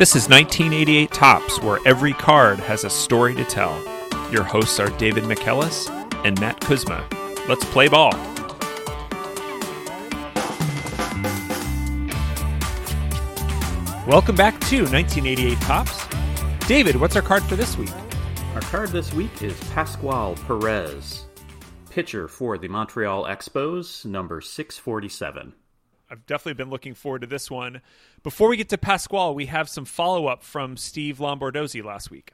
This is 1988 Topps, where every card has a story to tell. Your hosts are David McKellis and Matt Kuzma. Let's play ball. Welcome back to 1988 Topps. David, what's our card for this week? Our card this week is Pascual Perez, pitcher for the Montreal Expos, number 647. I've definitely been looking forward to this one. Before we get to Pascual, we have some follow up from Steve Lombardozzi last week.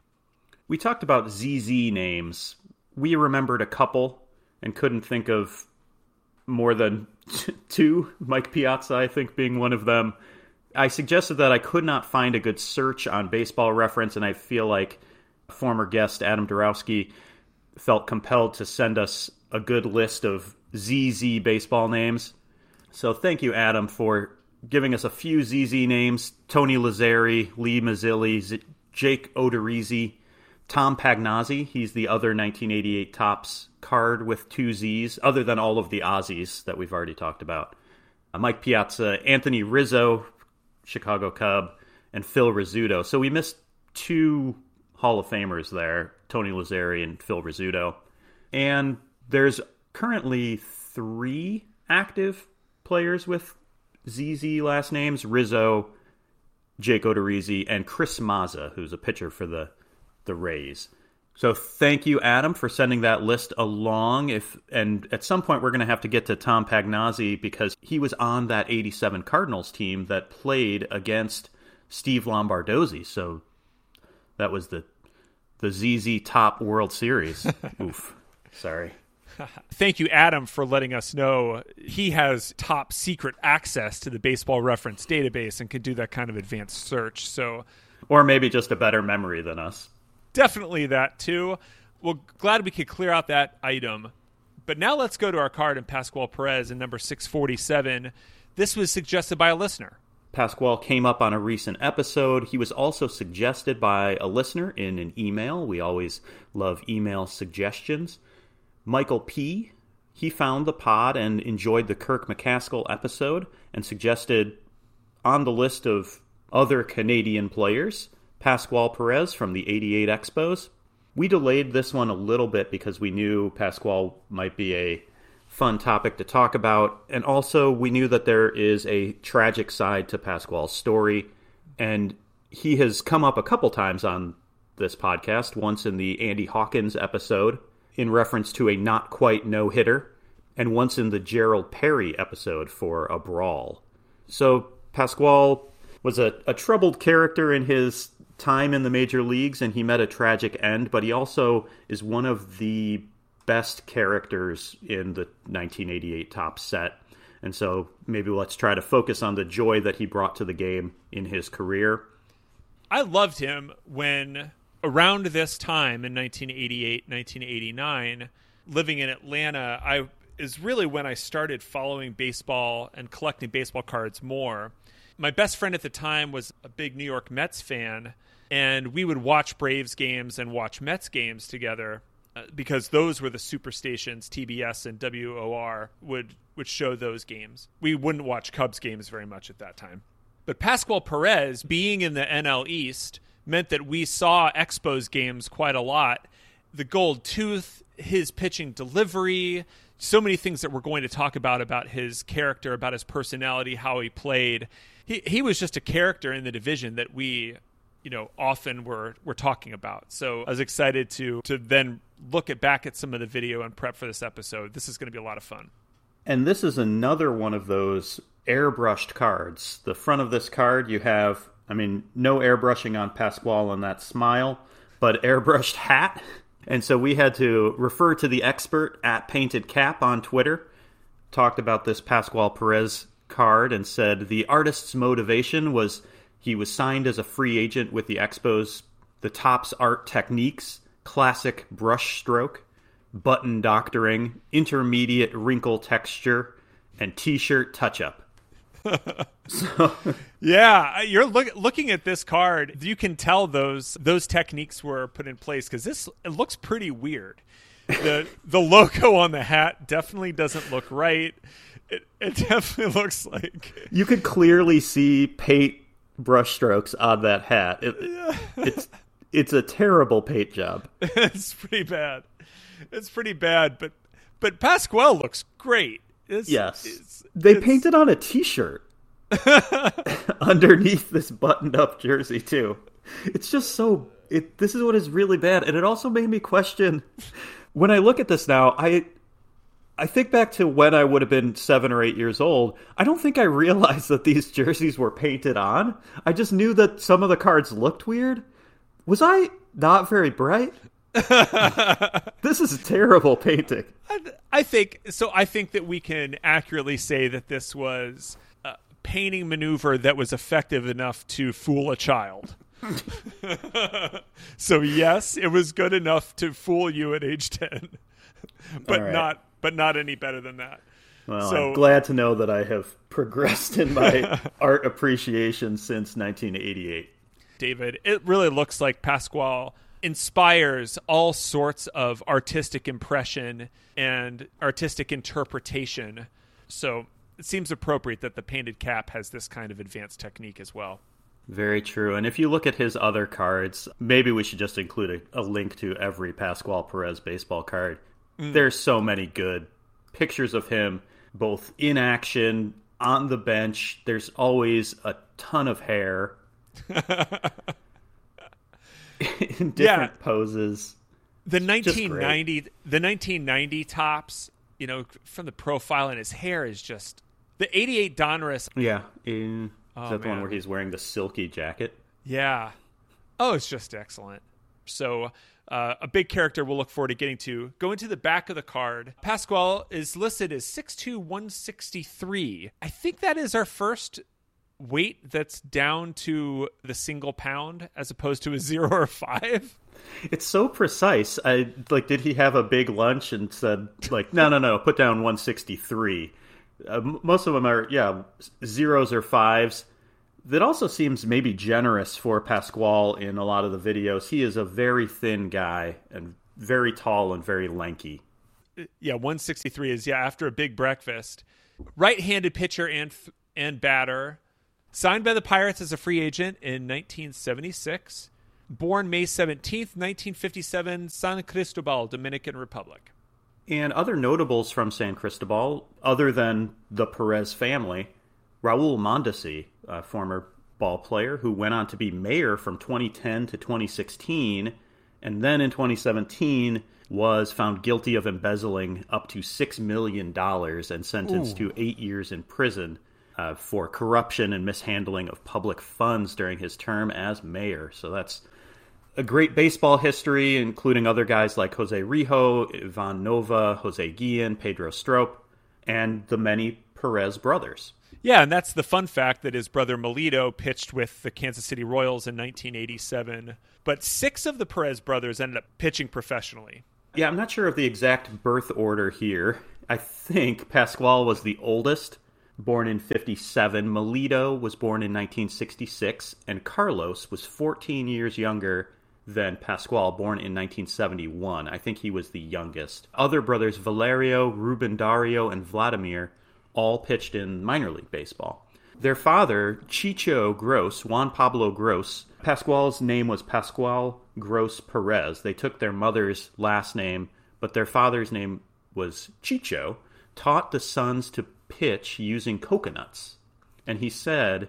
We talked about ZZ names. We remembered a couple and couldn't think of more than two. Mike Piazza, I think, being one of them. I suggested that I could not find a good search on baseball reference, and I feel like former guest Adam Dorowski felt compelled to send us a good list of ZZ baseball names. So thank you, Adam, for giving us a few ZZ names Tony Lazzeri, Lee Mazzilli, Z- Jake Odorizzi, Tom Pagnozzi. He's the other 1988 Topps card with two Z's, other than all of the Ozzies that we've already talked about. Uh, Mike Piazza, Anthony Rizzo, Chicago Cub, and Phil Rizzuto. So we missed two Hall of Famers there Tony Lazzeri and Phil Rizzuto. And there's currently three active players with ZZ last names Rizzo, Jake Odorizzi, and Chris Mazza, who's a pitcher for the, the Rays. So thank you, Adam, for sending that list along. If and at some point we're going to have to get to Tom Pagnozzi because he was on that '87 Cardinals team that played against Steve Lombardozzi. So that was the the ZZ Top World Series. Oof, sorry. Thank you, Adam, for letting us know he has top secret access to the baseball reference database and can do that kind of advanced search. So, or maybe just a better memory than us. Definitely that too. Well, glad we could clear out that item. But now let's go to our card in Pascual Perez in number 647. This was suggested by a listener. Pascual came up on a recent episode. He was also suggested by a listener in an email. We always love email suggestions. Michael P. He found the pod and enjoyed the Kirk McCaskill episode and suggested on the list of other Canadian players, Pascual Perez from the 88 Expos. We delayed this one a little bit because we knew Pascual might be a fun topic to talk about. And also, we knew that there is a tragic side to Pascual's story. And he has come up a couple times on this podcast, once in the Andy Hawkins episode in reference to a not quite no hitter, and once in the Gerald Perry episode for a brawl. So Pasquale was a, a troubled character in his time in the major leagues, and he met a tragic end, but he also is one of the best characters in the 1988 Topps set. And so maybe let's try to focus on the joy that he brought to the game in his career. I loved him when around this time in 1988, 1989, living in Atlanta, I is really when I started following baseball and collecting baseball cards more. My best friend at the time was a big New York Mets fan, and we would watch Braves games and watch Mets games together uh, because those were the super stations TBS and WOR would would show those games. We wouldn't watch Cubs games very much at that time. But Pascual Perez being in the NL East meant that we saw Expos games quite a lot. The Gold Tooth, his pitching delivery, so many things that we're going to talk about about his character, about his personality, how he played. He he was just a character in the division that we, you know, often were were talking about. So I was excited to to then look at back at some of the video and prep for this episode. This is going to be a lot of fun. And this is another one of those airbrushed cards. The front of this card you have I mean, no airbrushing on Pascual on that smile, but airbrushed hat. And so we had to refer to the expert at Painted Cap on Twitter, talked about this Pascual Perez card, and said the artist's motivation was he was signed as a free agent with the Expos, the Topps art techniques, classic brush stroke, button doctoring, intermediate wrinkle texture, and t shirt touch up. so yeah, you're look, looking at this card. You can tell those those techniques were put in place because this it looks pretty weird. the The logo on the hat definitely doesn't look right. It, it definitely looks like you could clearly see Pate brushstrokes on that hat. It, it's it's a terrible paint job. it's pretty bad. It's pretty bad, but but Pasquale looks great. It's, yes, it's, they it's, painted on a T-shirt underneath this buttoned-up jersey too. It's just so. It this is what is really bad, and it also made me question. When I look at this now, I I think back to when I would have been seven or eight years old. I don't think I realized that these jerseys were painted on. I just knew that some of the cards looked weird. Was I not very bright? this is a terrible painting. I, I, think so. I think that we can accurately say that this was a painting maneuver that was effective enough to fool a child. so yes, it was good enough to fool you at age ten, but right. not but not any better than that. Well, so, I'm glad to know that I have progressed in my art appreciation since 1988. David, it really looks like Pasquale inspires all sorts of artistic impression and artistic interpretation. So it seems appropriate that the painted cap has this kind of advanced technique as well. Very true. And if you look at his other cards, maybe we should just include a, a link to every Pasquale Perez baseball card. Mm. There's so many good pictures of him, both in action, on the bench. There's always a ton of hair. in different yeah. poses. The 1990 the 1990 Topps, you know, from the profile and his hair is just the 88 Donruss. Yeah, in oh, is that man. the one where he's wearing the silky jacket? Yeah. Oh, it's just excellent. So, uh, a big character we'll look forward to getting to. Go into the back of the card. Pasquale is listed as six two one sixty three. I think that is our first weight that's down to the single pound as opposed to a zero or five. It's so precise. I like. Did he have a big lunch and said like, no, no, no, put down one sixty three. Uh, most of them are yeah zeros or fives. That also seems maybe generous for Pasquale in a lot of the videos. He is a very thin guy and very tall and very lanky. Yeah, 163 is yeah after a big breakfast. Right-handed pitcher and and batter Signed by the Pirates as a free agent in 1976. Born May 17th, 1957, San Cristobal, Dominican Republic. And other notables from San Cristobal, other than the Perez family, Raul Mondesi, a former ball player who went on to be mayor from 2010 to 2016, and then in 2017 was found guilty of embezzling up to $6 million and sentenced Ooh. to eight years in prison uh, for corruption and mishandling of public funds during his term as mayor. So that's a great baseball history, including other guys like Jose Rijo, Ivan Nova, Jose Guillen, Pedro Strop, and the many Perez brothers. Yeah, and that's the fun fact that his brother Melido pitched with the Kansas City Royals in 1987. But six of the Perez brothers ended up pitching professionally. Yeah, I'm not sure of the exact birth order here. I think Pasquale was the oldest, born in 57. Melido was born in 1966, and Carlos was 14 years younger than Pasquale, born in 1971. I think he was the youngest. Other brothers, Valerio, Ruben Dario, and Vladimir, all pitched in minor league baseball. Their father, Chicho Gross, Juan Pablo Gross, Pasquale's name was Pasquale Gross Perez. They took their mother's last name, but their father's name was Chicho, taught the sons to pitch using coconuts. And he said,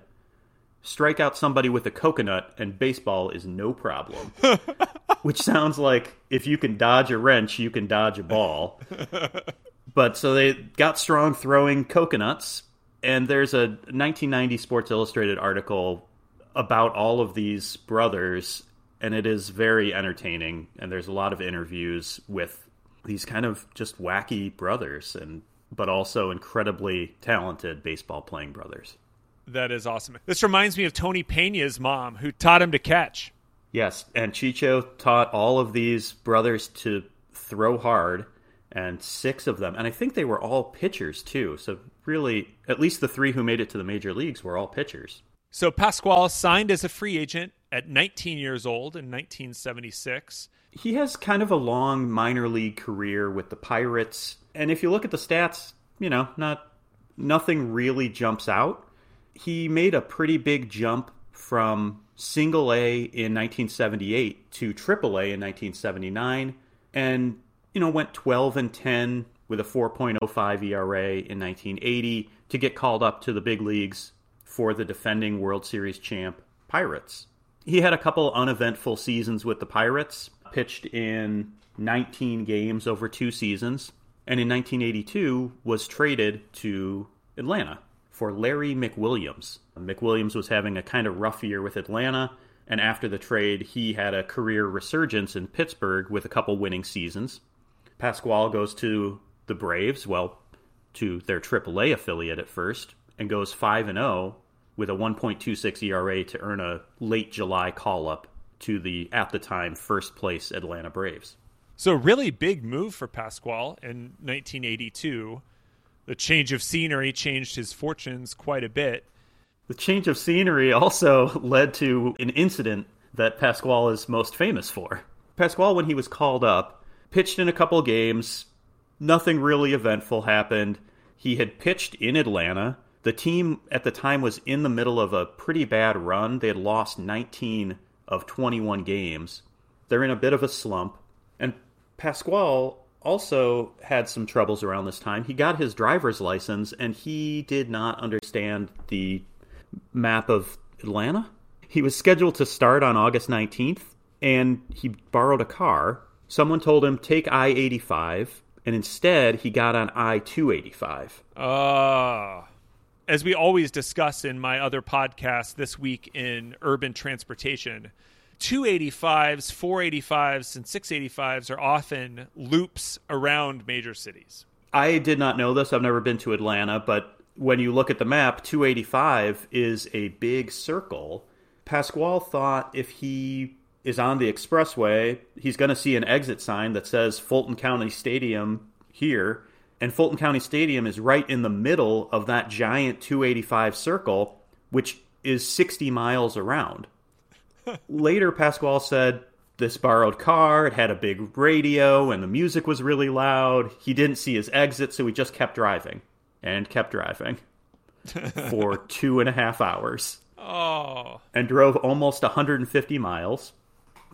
strike out somebody with a coconut and baseball is no problem. Which sounds like if you can dodge a wrench, you can dodge a ball. but so they got strong throwing coconuts. And there's a 1990 Sports Illustrated article about all of these brothers. And it is very entertaining. And there's a lot of interviews with these kind of just wacky brothers. And but also incredibly talented baseball playing brothers. That is awesome. This reminds me of Tony Pena's mom, who taught him to catch. Yes, and Chicho taught all of these brothers to throw hard, and six of them, and I think they were all pitchers too. So, really, at least the three who made it to the major leagues were all pitchers. So, Pasquale signed as a free agent at 19 years old in 1976. He has kind of a long minor league career with the Pirates, and if you look at the stats, you know, not nothing really jumps out. He made a pretty big jump from single A in 1978 to triple A in 1979 and you know went 12 and 10 with a 4.05 ERA in 1980 to get called up to the big leagues for the defending World Series champ Pirates. He had a couple uneventful seasons with the Pirates, pitched in 19 games over two seasons, and in 1982 was traded to Atlanta for Larry McWilliams. McWilliams was having a kind of rough year with Atlanta, and after the trade, he had a career resurgence in Pittsburgh with a couple winning seasons. Pascual goes to the Braves, well, to their AAA affiliate at first, and goes 5 and 0 with a 1.26 ERA to earn a late July call up to the at the time first place Atlanta Braves. So really big move for Pascual in 1982 the change of scenery changed his fortunes quite a bit. The change of scenery also led to an incident that Pascual is most famous for. Pascual, when he was called up, pitched in a couple games. Nothing really eventful happened. He had pitched in Atlanta. The team at the time was in the middle of a pretty bad run. They had lost 19 of 21 games. They're in a bit of a slump. And Pascual also had some troubles around this time. He got his driver's license and he did not understand the map of Atlanta. He was scheduled to start on August 19th and he borrowed a car. Someone told him take I 85 and instead he got on I 285. Ah. Uh, as we always discuss in my other podcast this week in urban transportation, 285s, 485s, and 685s are often loops around major cities. I did not know this. I've never been to Atlanta, but when you look at the map, 285 is a big circle. Pascual thought if he is on the expressway, he's going to see an exit sign that says Fulton County Stadium here. And Fulton County Stadium is right in the middle of that giant 285 circle, which is 60 miles around. Later, Pascual said this borrowed car, it had a big radio, and the music was really loud. He didn't see his exit, so he just kept driving and kept driving for two and a half hours. Oh. And drove almost 150 miles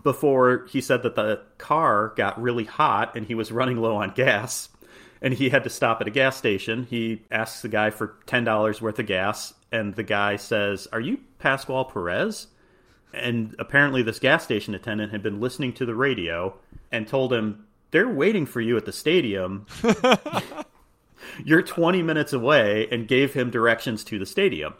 before he said that the car got really hot and he was running low on gas and he had to stop at a gas station. He asks the guy for $10 worth of gas, and the guy says, Are you Pascual Perez? And apparently, this gas station attendant had been listening to the radio and told him, They're waiting for you at the stadium. You're 20 minutes away, and gave him directions to the stadium.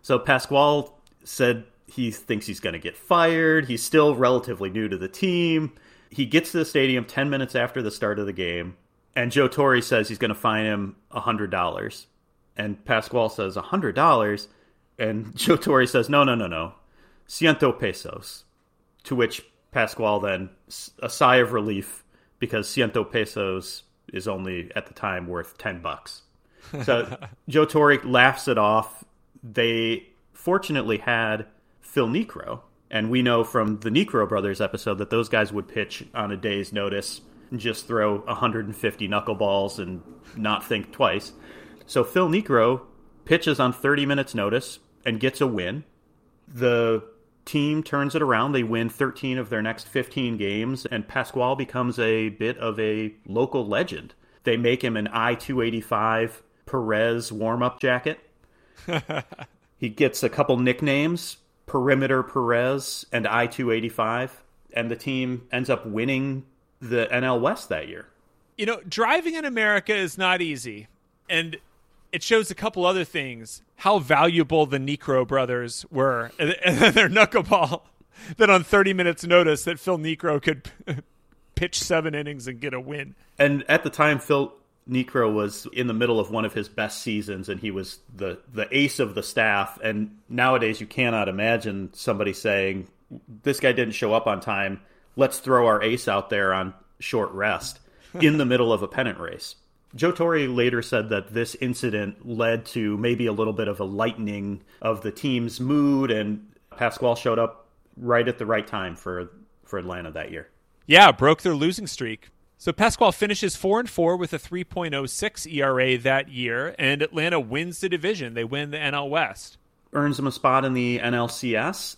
So Pascual said he thinks he's going to get fired. He's still relatively new to the team. He gets to the stadium 10 minutes after the start of the game, and Joe Torre says he's going to fine him $100. And Pascual says, $100? And Joe Torre says, no, no, no, no ciento pesos. To which Pascual then a sigh of relief because ciento pesos is only at the time worth ten bucks. So Joe Torre laughs it off. They fortunately had Phil Niekro, and we know from the Niekro brothers episode that those guys would pitch on a day's notice just throw 150 knuckleballs and not think twice. So Phil Niekro pitches on 30 minutes notice and gets a win. The team turns it around. They win 13 of their next 15 games, and Pascual becomes a bit of a local legend. They make him an I 285 Perez warm up jacket. he gets a couple nicknames Perimeter Perez and I 285, and the team ends up winning the NL West that year. You know, driving in America is not easy. And it shows a couple other things how valuable the Niekro brothers were and, their knuckleball that on 30 minutes notice that Phil Niekro could pitch seven innings and get a win. And at the time Phil Niekro was in the middle of one of his best seasons and he was the the ace of the staff and nowadays you cannot imagine somebody saying this guy didn't show up on time let's throw our ace out there on short rest in the middle of a pennant race Joe Torre later said that this incident led to maybe a little bit of a lightening of the team's mood, and Pascual showed up right at the right time for for Atlanta that year. Yeah, broke their losing streak. So Pascual finishes four and four with a 3.06 ERA that year, and Atlanta wins the division. They win the NL West. earns them a spot in the NLCS.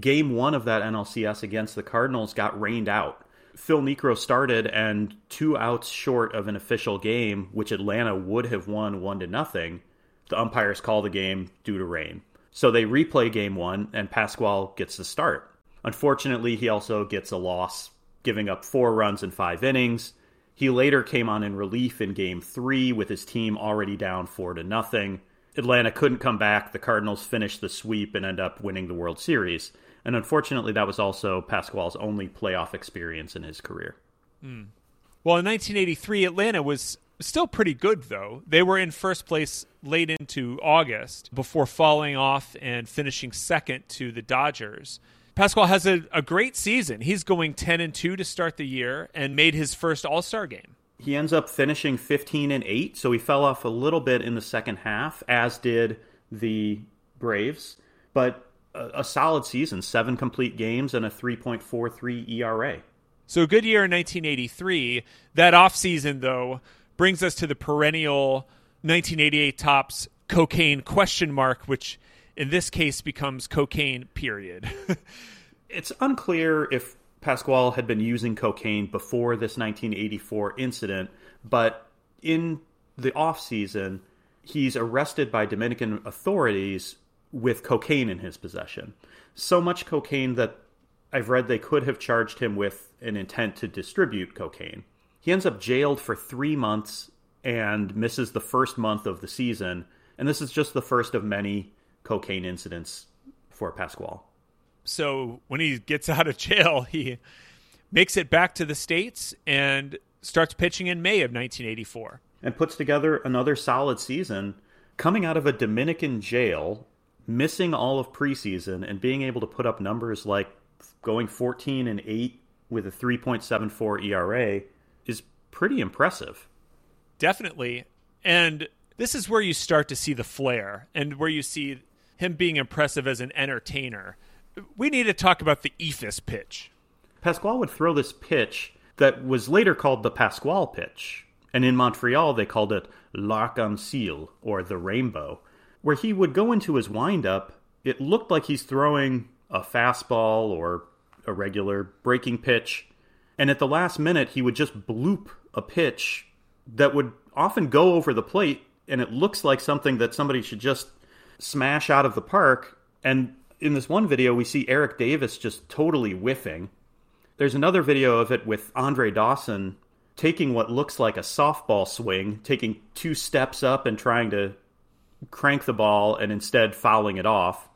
Game one of that NLCS against the Cardinals got rained out. Phil Niekro started, and two outs short of an official game, which Atlanta would have won one to nothing, the umpires call the game due to rain. So they replay game one, and Pascual gets the start. Unfortunately, he also gets a loss, giving up four runs in five innings. He later came on in relief in game three with his team already down four to nothing. Atlanta couldn't come back. The Cardinals finished the sweep and end up winning the World Series. And unfortunately, that was also Pascual's only playoff experience in his career. Mm. Well, in 1983, Atlanta was still pretty good, though. They were in first place late into August before falling off and finishing second to the Dodgers. Pascual has a, a great season. He's going 10 and 2 to start the year and made his first All Star game he ends up finishing 15 and 8 so he fell off a little bit in the second half as did the braves. But a, a solid season seven complete games and a 3.43 era so a. Good year in 1983 that offseason though brings us to the perennial 1988 Topps cocaine question mark which in this case becomes cocaine period. It's unclear if Pascual had been using cocaine before this 1984 incident, but in the off season, he's arrested by Dominican authorities with cocaine in his possession. So much cocaine that I've read they could have charged him with an intent to distribute cocaine. He ends up jailed for three months and misses the first month of the season. And this is just the first of many cocaine incidents for Pascual so when he gets out of jail, he makes it back to the States and starts pitching in May of 1984. And puts together another solid season coming out of a Dominican jail, missing all of preseason, and being able to put up numbers like going 14 and 8 with a 3.74 ERA is pretty impressive. Definitely. And this is where you start to see the flair and where you see him being impressive as an entertainer we need to talk about the eephus pitch. Pasquale would throw this pitch that was later called the Pasquale pitch. And in Montreal, they called it l'arc-en-ciel, or the rainbow, where he would go into his windup. It looked like he's throwing a fastball or a regular breaking pitch. And at the last minute, he would just bloop a pitch that would often go over the plate. And it looks like something that somebody should just smash out of the park. And in this one video, we see Eric Davis just totally whiffing. There's another video of it with Andre Dawson taking what looks like a softball swing, taking two steps up and trying to crank the ball and instead fouling it off.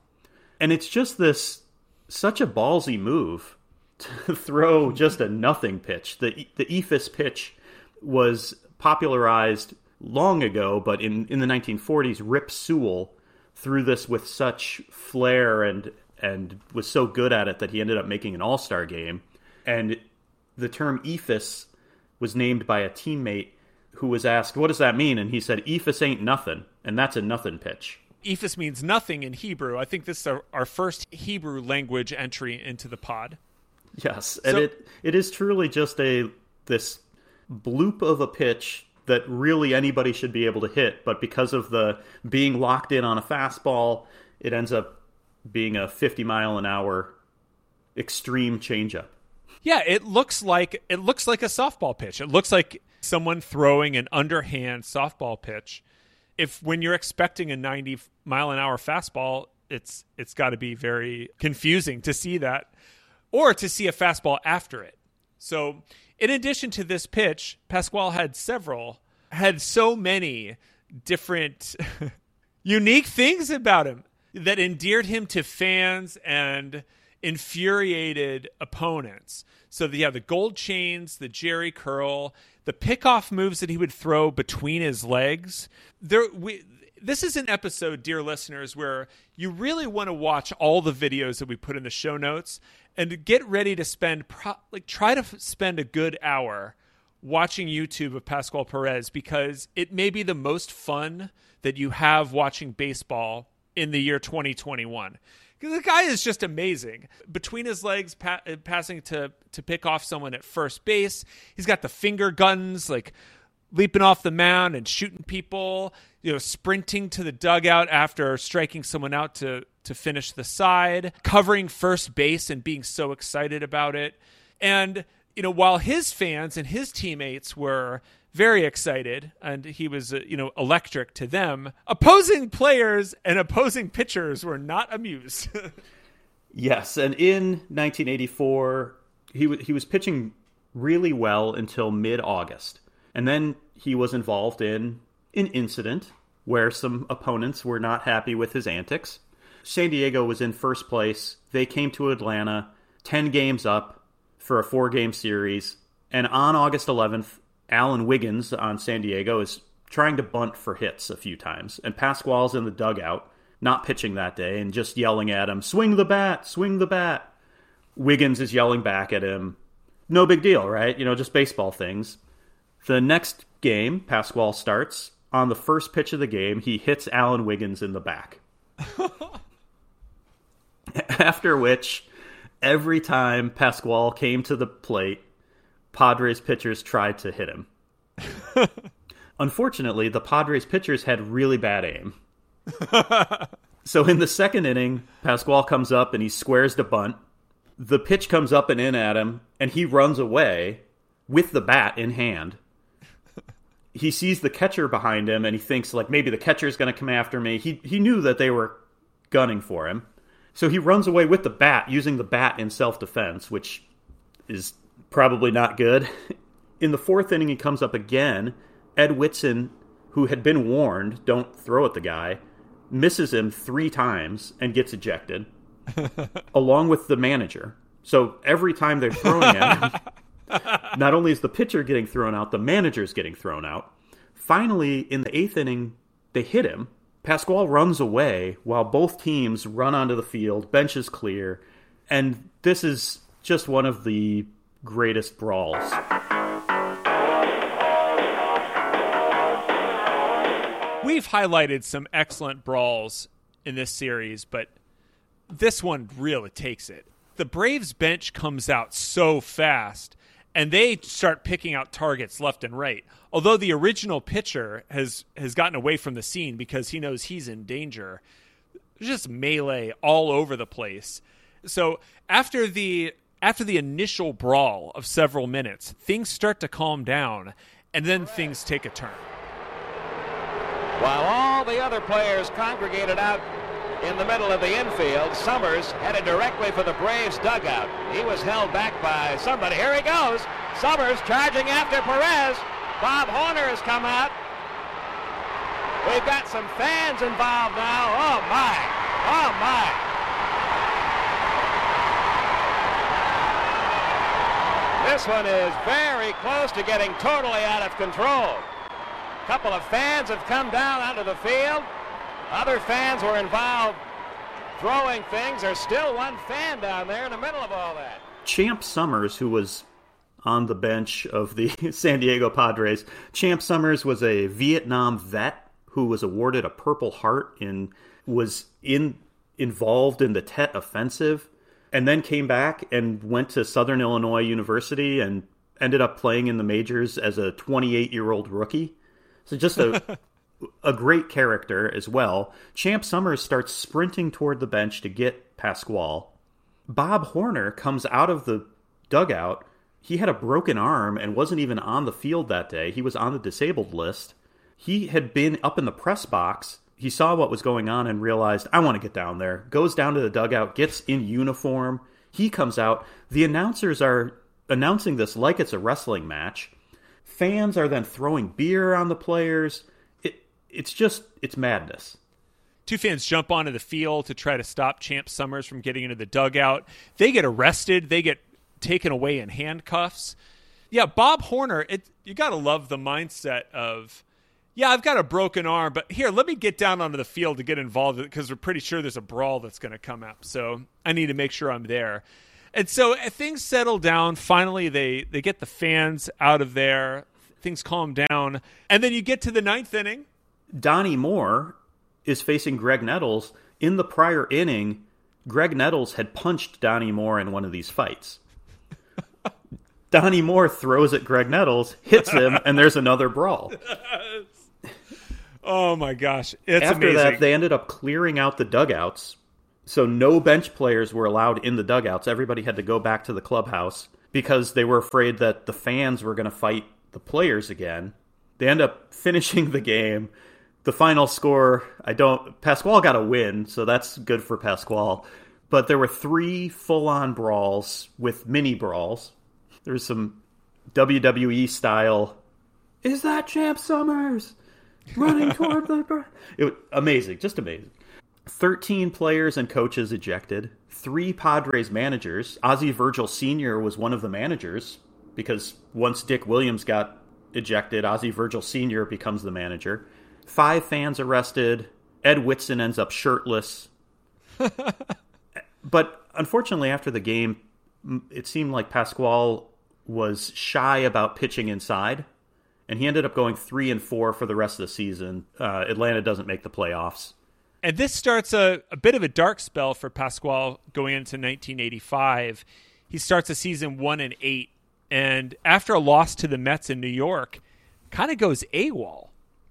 And it's just this such a ballsy move to throw just a nothing pitch. The the eephus pitch was popularized long ago, but in, in the 1940s, Rip Sewell threw this with such flair and and was so good at it that he ended up making an all-star game. And the term eephus was named by a teammate who was asked, "What does that mean?" And he said, "Eephus ain't nothing, and that's a nothing pitch." Eephus means nothing in Hebrew. I think this is our, our first Hebrew language entry into the pod. Yes, and so, it it is truly just a this bloop of a pitch that really anybody should be able to hit, but because of the being locked in on a fastball, it ends up being a 50 mile an hour extreme changeup. Yeah, it looks like it looks like a softball pitch. It looks like someone throwing an underhand softball pitch. If when you're expecting a 90 mile an hour fastball, it's it's got to be very confusing to see that or to see a fastball after it. So in addition to this pitch, Pascual had several, had so many different unique things about him that endeared him to fans and infuriated opponents. So the, yeah, the gold chains, the Jheri curl, the pickoff moves that he would throw between his legs. There, we, this is an episode, dear listeners, where you really want to watch all the videos that we put in the show notes and get ready to spend pro- like try to f- spend a good hour watching YouTube of Pascual Perez because it may be the most fun that you have watching baseball in the year 2021. Because The guy is just amazing. Between his legs, pa- uh, passing to to pick off someone at first base, he's got the finger guns like leaping off the mound and shooting people. You know, sprinting to the dugout after striking someone out to to finish the side, covering first base and being so excited about it. And you know, while his fans and his teammates were very excited and he was uh, you know electric to them opposing players and opposing pitchers were not amused yes and in 1984 he w- he was pitching really well until mid-august and then he was involved in an incident where some opponents were not happy with his antics san diego was in first place they came to atlanta 10 games up for a four game series and on august 11th Alan Wiggins on San Diego is trying to bunt for hits a few times, and Pasquale's in the dugout, not pitching that day, and just yelling at him, "Swing the bat, swing the bat." Wiggins is yelling back at him. No big deal, right? You know, just baseball things. The next game, Pasquale starts. On the first pitch of the game, he hits Alan Wiggins in the back. After which, every time Pasquale came to the plate, Padres pitchers tried to hit him. Unfortunately, the Padres pitchers had really bad aim. so in the second inning, Pasquale comes up and he squares the bunt. The pitch comes up and in at him, and he runs away with the bat in hand. He sees the catcher behind him and he thinks like maybe the catcher is going to come after me. He he knew that they were gunning for him. So he runs away with the bat using the bat in self-defense, which is probably not good. In the fourth inning, he comes up again. Ed Whitson, who had been warned, don't throw at the guy, misses him three times and gets ejected, along with the manager. So every time they're throwing him, not only is the pitcher getting thrown out, the manager's getting thrown out. Finally, in the eighth inning, they hit him. Pasquale runs away while both teams run onto the field, bench is clear, and this is just one of the greatest brawls. We've highlighted some excellent brawls in this series, but this one really takes it. The Braves bench comes out so fast and they start picking out targets left and right. Although the original pitcher has has gotten away from the scene because he knows he's in danger. Just melee all over the place. So after the after the initial brawl of several minutes, things start to calm down, and then things take a turn. While all the other players congregated out in the middle of the infield, Summers headed directly for the Braves dugout. He was held back by somebody. Here he goes. Summers charging after Perez. Bob Horner has come out. We've got some fans involved now. Oh, my. Oh, my. This one is very close to getting totally out of control. A couple of fans have come down onto the field. Other fans were involved throwing things. There's still one fan down there in the middle of all that. Champ Summers, who was on the bench of the San Diego Padres, Champ Summers was a Vietnam vet who was awarded a Purple Heart and was in involved in the Tet Offensive and then came back and went to Southern Illinois University and ended up playing in the majors as a 28 year old rookie. So just a a great character as well. Champ Summers starts sprinting toward the bench to get Pasquale. Bob Horner comes out of the dugout. He had a broken arm and wasn't even on the field that day. He was on the disabled list. He had been up in the press box he saw what was going on and realized, I want to get down there. Goes down to the dugout, gets in uniform. He comes out. The announcers are announcing this like it's a wrestling match. Fans are then throwing beer on the players. It, it's just, it's madness. Two fans jump onto the field to try to stop Champ Summers from getting into the dugout. They get arrested. They get taken away in handcuffs. Yeah, Bob Horner, it, you got to love the mindset of yeah, I've got a broken arm, but here, let me get down onto the field to get involved because we're pretty sure there's a brawl that's going to come up. So I need to make sure I'm there. And so uh, things settle down. Finally, they they get the fans out of there. Things calm down, and then you get to the ninth inning. Donnie Moore is facing Graig Nettles. In the prior inning, Graig Nettles had punched Donnie Moore in one of these fights. Donnie Moore throws at Graig Nettles, hits him, and there's another brawl. Oh my gosh, it's After amazing. that, they ended up clearing out the dugouts, so no bench players were allowed in the dugouts. Everybody had to go back to the clubhouse because they were afraid that the fans were going to fight the players again. They end up finishing the game. The final score, I don't. Pasquale got a win, so that's good for Pasquale. But there were three full-on brawls with mini brawls. There was some WWE style. Is that Champ Summers running toward the? It amazing, just amazing. 13 players and coaches ejected, three Padres managers. Ozzie Virgil Sr. was one of the managers because once Dick Williams got ejected, Ozzie Virgil Sr. becomes the manager. Five fans arrested. Ed Whitson ends up shirtless. but unfortunately, after the game, it seemed like Pasquale was shy about pitching inside, and he ended up going three and four for the rest of the season. Uh, Atlanta doesn't make the playoffs. And this starts a, a bit of a dark spell for Pasquale going into 1985. He starts a season one and eight, and after a loss to the Mets in New York, kind of goes AWOL.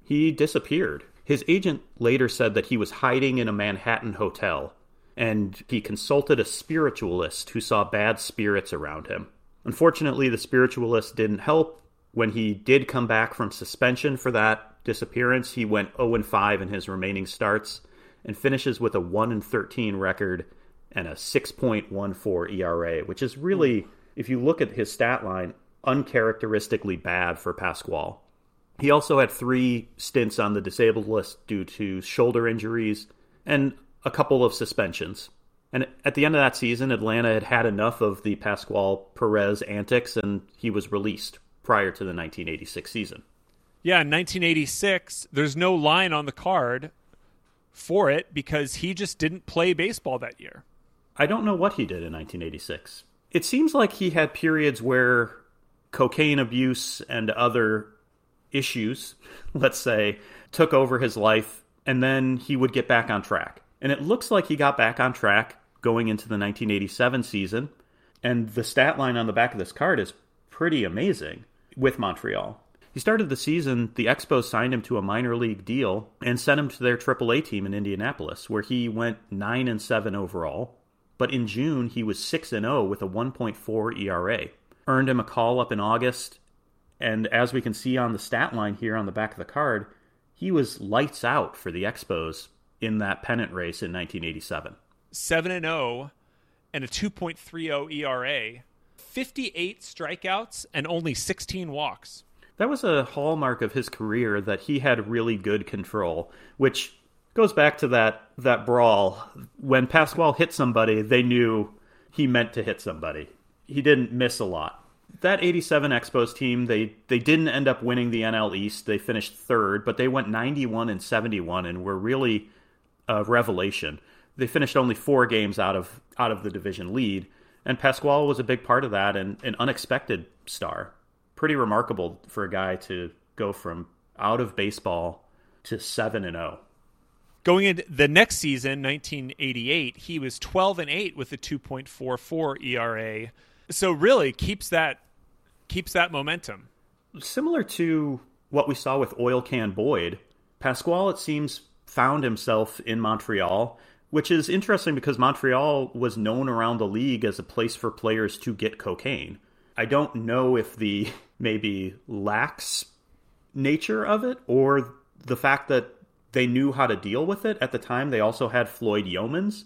He disappeared. His agent later said that he was hiding in a Manhattan hotel, and he consulted a spiritualist who saw bad spirits around him. Unfortunately, the spiritualist didn't help. When he did come back from suspension for that disappearance, he went 0 5 in his remaining starts and finishes with a 1 13 record and a 6.14 ERA, which is really, if you look at his stat line, uncharacteristically bad for Pasquale. He also had three stints on the disabled list due to shoulder injuries and a couple of suspensions. And at the end of that season, Atlanta had had enough of the Pasquale Perez antics and he was released prior to the 1986 season. Yeah, in 1986, there's no line on the card for it because he just didn't play baseball that year. I don't know what he did in 1986. It seems like he had periods where cocaine abuse and other issues, let's say, took over his life, and then he would get back on track. And it looks like he got back on track going into the 1987 season. And the stat line on the back of this card is pretty amazing with Montreal. He started the season, the Expos signed him to a minor league deal and sent him to their AAA team in Indianapolis, where he went 9 and 7 overall. But in June, he was 6 and 0 with a 1.4 ERA. Earned him a call up in August, and as we can see on the stat line here on the back of the card, he was lights out for the Expos in that pennant race in 1987. 7 and 0 and a 2.30 ERA, 58 strikeouts and only 16 walks. That was a hallmark of his career that he had really good control, which goes back to that that brawl when Pasquale hit somebody, they knew he meant to hit somebody. He didn't miss a lot. That 87 Expos team, they they didn't end up winning the NL East. They finished 3rd, but they went 91 and 71 and were really a revelation. They finished only 4 games out of out of the division lead, and Pasquale was a big part of that and an unexpected star pretty remarkable for a guy to go from out of baseball to 7 and 0. Going into the next season, 1988, he was 12 and 8 with a 2.44 ERA. So really keeps that keeps that momentum. Similar to what we saw with Oil Can Boyd, Pasquale it seems found himself in Montreal, which is interesting because Montreal was known around the league as a place for players to get cocaine. I don't know if the maybe lax nature of it or the fact that they knew how to deal with it at the time. They also had Floyd Youmans,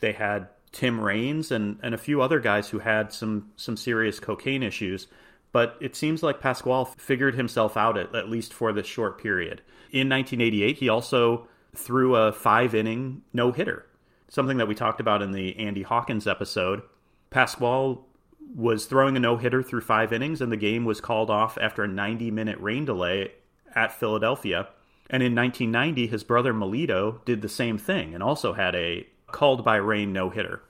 they had Tim Raines, and, and a few other guys who had some some serious cocaine issues. But it seems like Pasquale figured himself out at, at least for this short period. In 1988, he also threw a five inning no hitter, something that we talked about in the Andy Hawkins episode. Pasquale was throwing a no hitter through five innings, and the game was called off after a 90 minute rain delay at Philadelphia. And in 1990, his brother Melido did the same thing and also had a called by rain no hitter.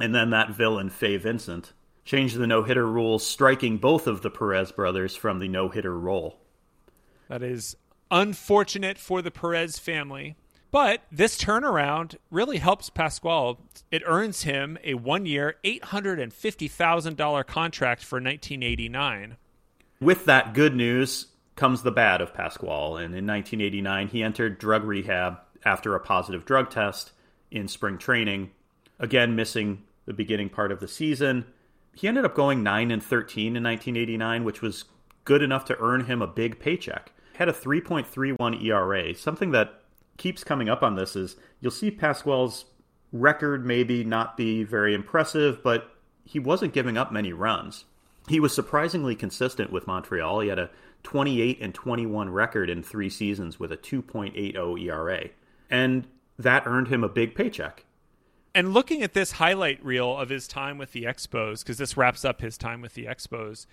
And then that villain, Fay Vincent, changed the no hitter rules, striking both of the Perez brothers from the no hitter role. That is unfortunate for the Perez family. But this turnaround really helps Pasquale. It earns him a one year, $850,000 contract for 1989. With that good news, comes the bad of Pasquale. And in 1989, he entered drug rehab after a positive drug test in spring training, again missing the beginning part of the season. He ended up going 9 and 13 in 1989, which was good enough to earn him a big paycheck. Had a 3.31 ERA. Something that keeps coming up on this is you'll see Pasquale's record maybe not be very impressive, but he wasn't giving up many runs. He was surprisingly consistent with Montreal. He had a 28 and 21 record in three seasons with a 2.80 ERA. And that earned him a big paycheck. And looking at this highlight reel of his time with the Expos, because this wraps up his time with the Expos,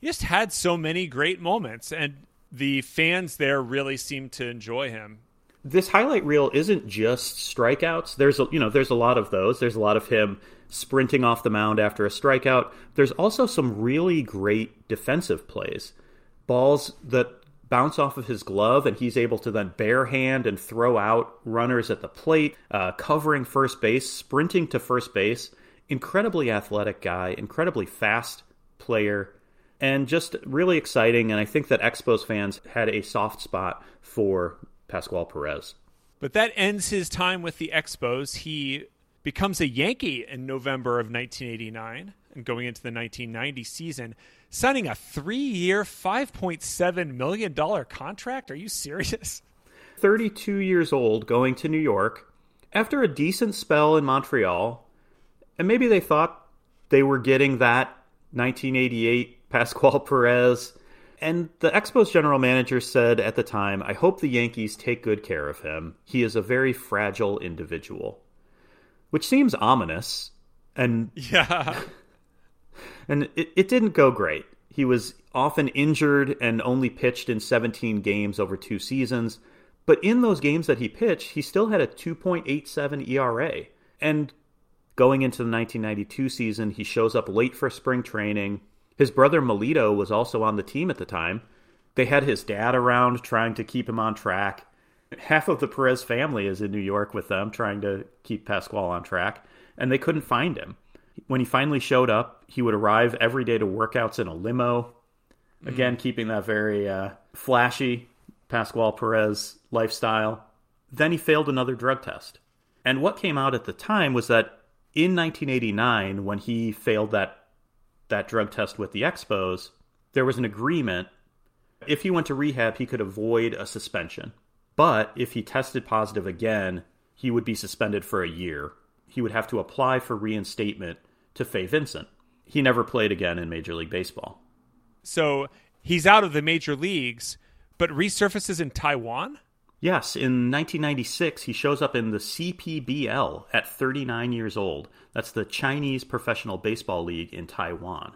he just had so many great moments, and the fans there really seemed to enjoy him. This highlight reel isn't just strikeouts. There's a you know there's a lot of those. There's a lot of him sprinting off the mound after a strikeout. There's also some really great defensive plays, balls that bounce off of his glove, and he's able to then barehand and throw out runners at the plate, uh, covering first base, sprinting to first base. Incredibly athletic guy, incredibly fast player, and just really exciting. And I think that Expos fans had a soft spot for Pasquale Perez. But that ends his time with the Expos. He becomes a Yankee in November of 1989 and going into the 1990 season signing a three year, $5.7 million contract. Are you serious? 32 years old, going to New York after a decent spell in Montreal. And maybe they thought they were getting that 1988 Pasquale Perez. And the Expos general manager said at the time, I hope the Yankees take good care of him. He is a very fragile individual. Which seems ominous. And yeah. And it, it didn't go great. He was often injured and only pitched in 17 games over two seasons. But in those games that he pitched, he still had a 2.87 ERA. And going into the 1992 season, he shows up late for spring training. His brother Melido was also on the team at the time. They had his dad around trying to keep him on track. Half of the Perez family is in New York with them trying to keep Pasquale on track, and they couldn't find him when he finally showed up, he would arrive every day to workouts in a limo. Again, mm. keeping that very uh, flashy Pasquale Perez lifestyle. Then he failed another drug test. And what came out at the time was that in 1989, when he failed that that drug test with the Expos, there was an agreement. If he went to rehab, he could avoid a suspension. But if he tested positive again, he would be suspended for a year. He would have to apply for reinstatement to Fay Vincent. He never played again in Major League Baseball. So he's out of the major leagues, but resurfaces in Taiwan? Yes, in 1996, he shows up in the CPBL at 39 years old. That's the Chinese Professional Baseball League in Taiwan.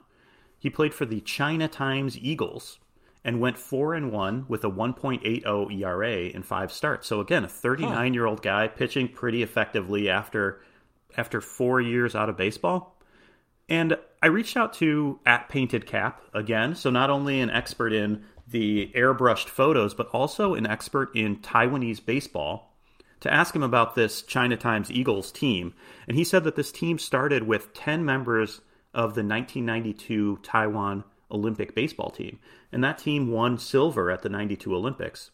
He played for the China Times Eagles and went 4 and 1 with a 1.80 ERA in 5 starts. So again, a 39-year-old guy pitching pretty effectively after after 4 years out of baseball. And I reached out to at Painted Cap again, so not only an expert in the airbrushed photos, but also an expert in Taiwanese baseball, to ask him about this China Times Eagles team. And he said that this team started with 10 members of the 1992 Taiwan Olympic baseball team. And that team won silver at the 92 Olympics.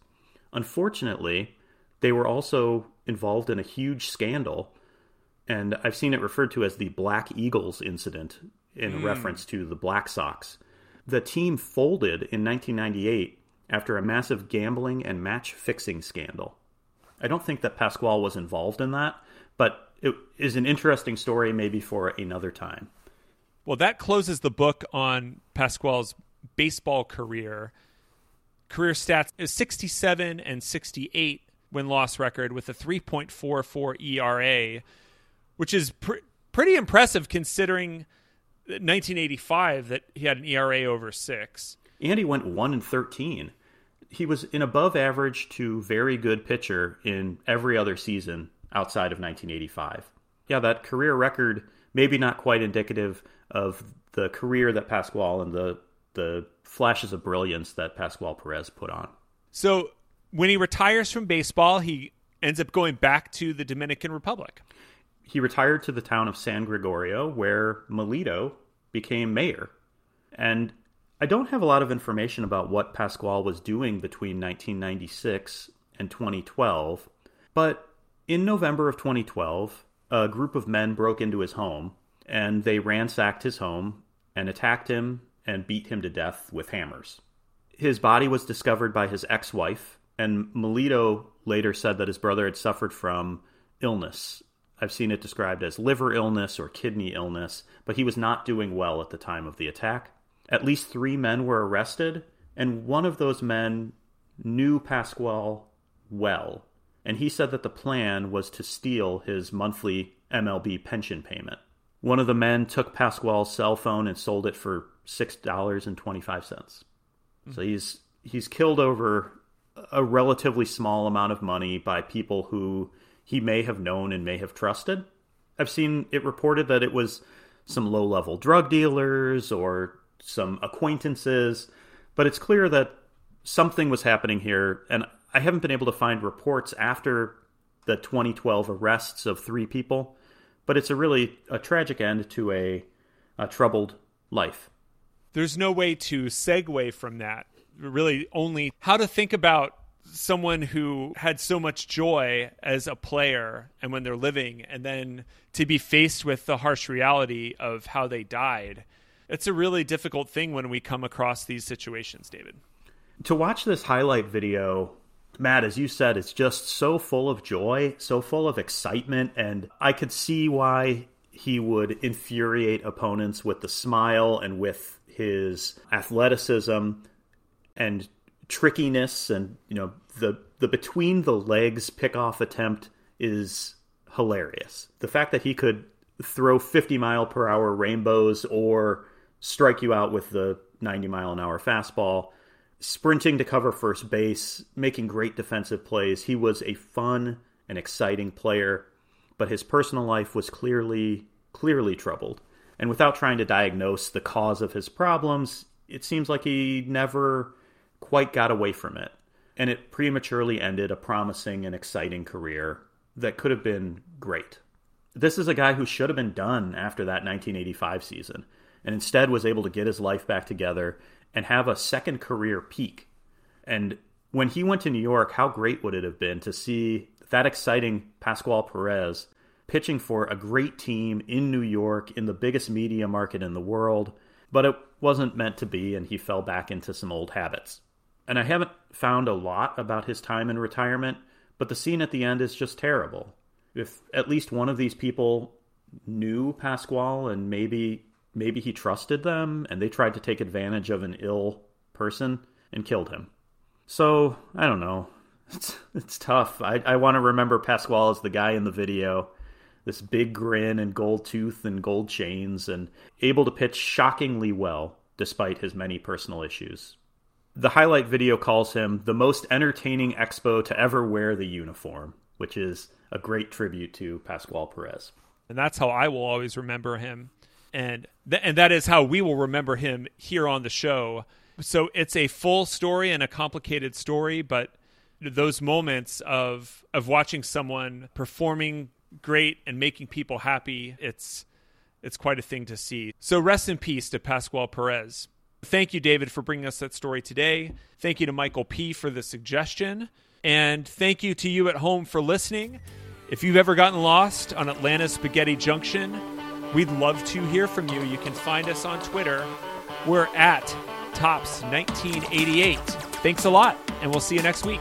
Unfortunately, they were also involved in a huge scandal and I've seen it referred to as the Black Eagles incident in mm. reference to the Black Sox. The team folded in 1998 after a massive gambling and match fixing scandal. I don't think that Pasquale was involved in that, but it is an interesting story maybe for another time. Well, that closes the book on Pasquale's baseball career. Career stats is 67 and 68 win loss record with a 3.44 ERA which is pr- pretty impressive considering 1985 that he had an ERA over six. And he went one and thirteen. He was an above average to very good pitcher in every other season outside of 1985. Yeah, that career record maybe not quite indicative of the career that Pasquale and the the flashes of brilliance that Pasquale Perez put on. So when he retires from baseball, he ends up going back to the Dominican Republic he retired to the town of San Gregorio, where Melido became mayor. And I don't have a lot of information about what Pasquale was doing between 1996 and 2012, but in November of 2012, a group of men broke into his home and they ransacked his home and attacked him and beat him to death with hammers. His body was discovered by his ex wife, and Melido later said that his brother had suffered from illness. I've seen it described as liver illness or kidney illness, but he was not doing well at the time of the attack. At least three men were arrested, and one of those men knew Pasquale well, and he said that the plan was to steal his monthly MLB pension payment. One of the men took Pasquale's cell phone and sold it for six dollars and twenty five cents. Mm-hmm. So he's he's killed over a relatively small amount of money by people who he may have known and may have trusted. I've seen it reported that it was some low level drug dealers or some acquaintances, but it's clear that something was happening here, and I haven't been able to find reports after the 2012 arrests of three people, but it's a really a tragic end to a, a troubled life. There's no way to segue from that. Really, only how to think about someone who had so much joy as a player and when they're living, and then to be faced with the harsh reality of how they died. It's a really difficult thing when we come across these situations, David. To watch this highlight video Matt, as you said, it's just so full of joy, so full of excitement, and I could see why he would infuriate opponents with the smile and with his athleticism and trickiness and you know the the between the legs pickoff attempt is hilarious. The fact that he could throw 50 mile per hour rainbows or strike you out with the 90 mile an hour fastball sprinting to cover first base, making great defensive plays. He was a fun and exciting player, but his personal life was clearly clearly troubled. And without trying to diagnose the cause of his problems, it seems like he never quite got away from it. And it prematurely ended a promising and exciting career that could have been great. This is a guy who should have been done after that 1985 season, and instead was able to get his life back together and have a second career peak. And when he went to New York, how great would it have been to see that exciting Pasquale Perez pitching for a great team in New York in the biggest media market in the world, but it wasn't meant to be, and he fell back into some old habits. And I haven't found a lot about his time in retirement, but the scene at the end is just terrible. If at least one of these people knew Pasquale and maybe maybe he trusted them and they tried to take advantage of an ill person and killed him. So, I don't know. It's, it's tough. I, I want to remember Pasquale as the guy in the video, this big grin and gold tooth and gold chains, and able to pitch shockingly well despite his many personal issues. The highlight video calls him the most entertaining expo to ever wear the uniform, which is a great tribute to Pasquale Perez. And that's how I will always remember him and th- and that is how we will remember him here on the show. So it's a full story and a complicated story, but those moments of of watching someone performing great and making people happy, it's it's quite a thing to see. So rest in peace to Pasquale Perez. Thank you, David, for bringing us that story today. Thank you to Michael P for the suggestion. And thank you to you at home for listening. If you've ever gotten lost on Atlanta Spaghetti Junction, We'd love to hear from you. You can find us on Twitter. We're at Topps1988. Thanks a lot, and we'll see you next week.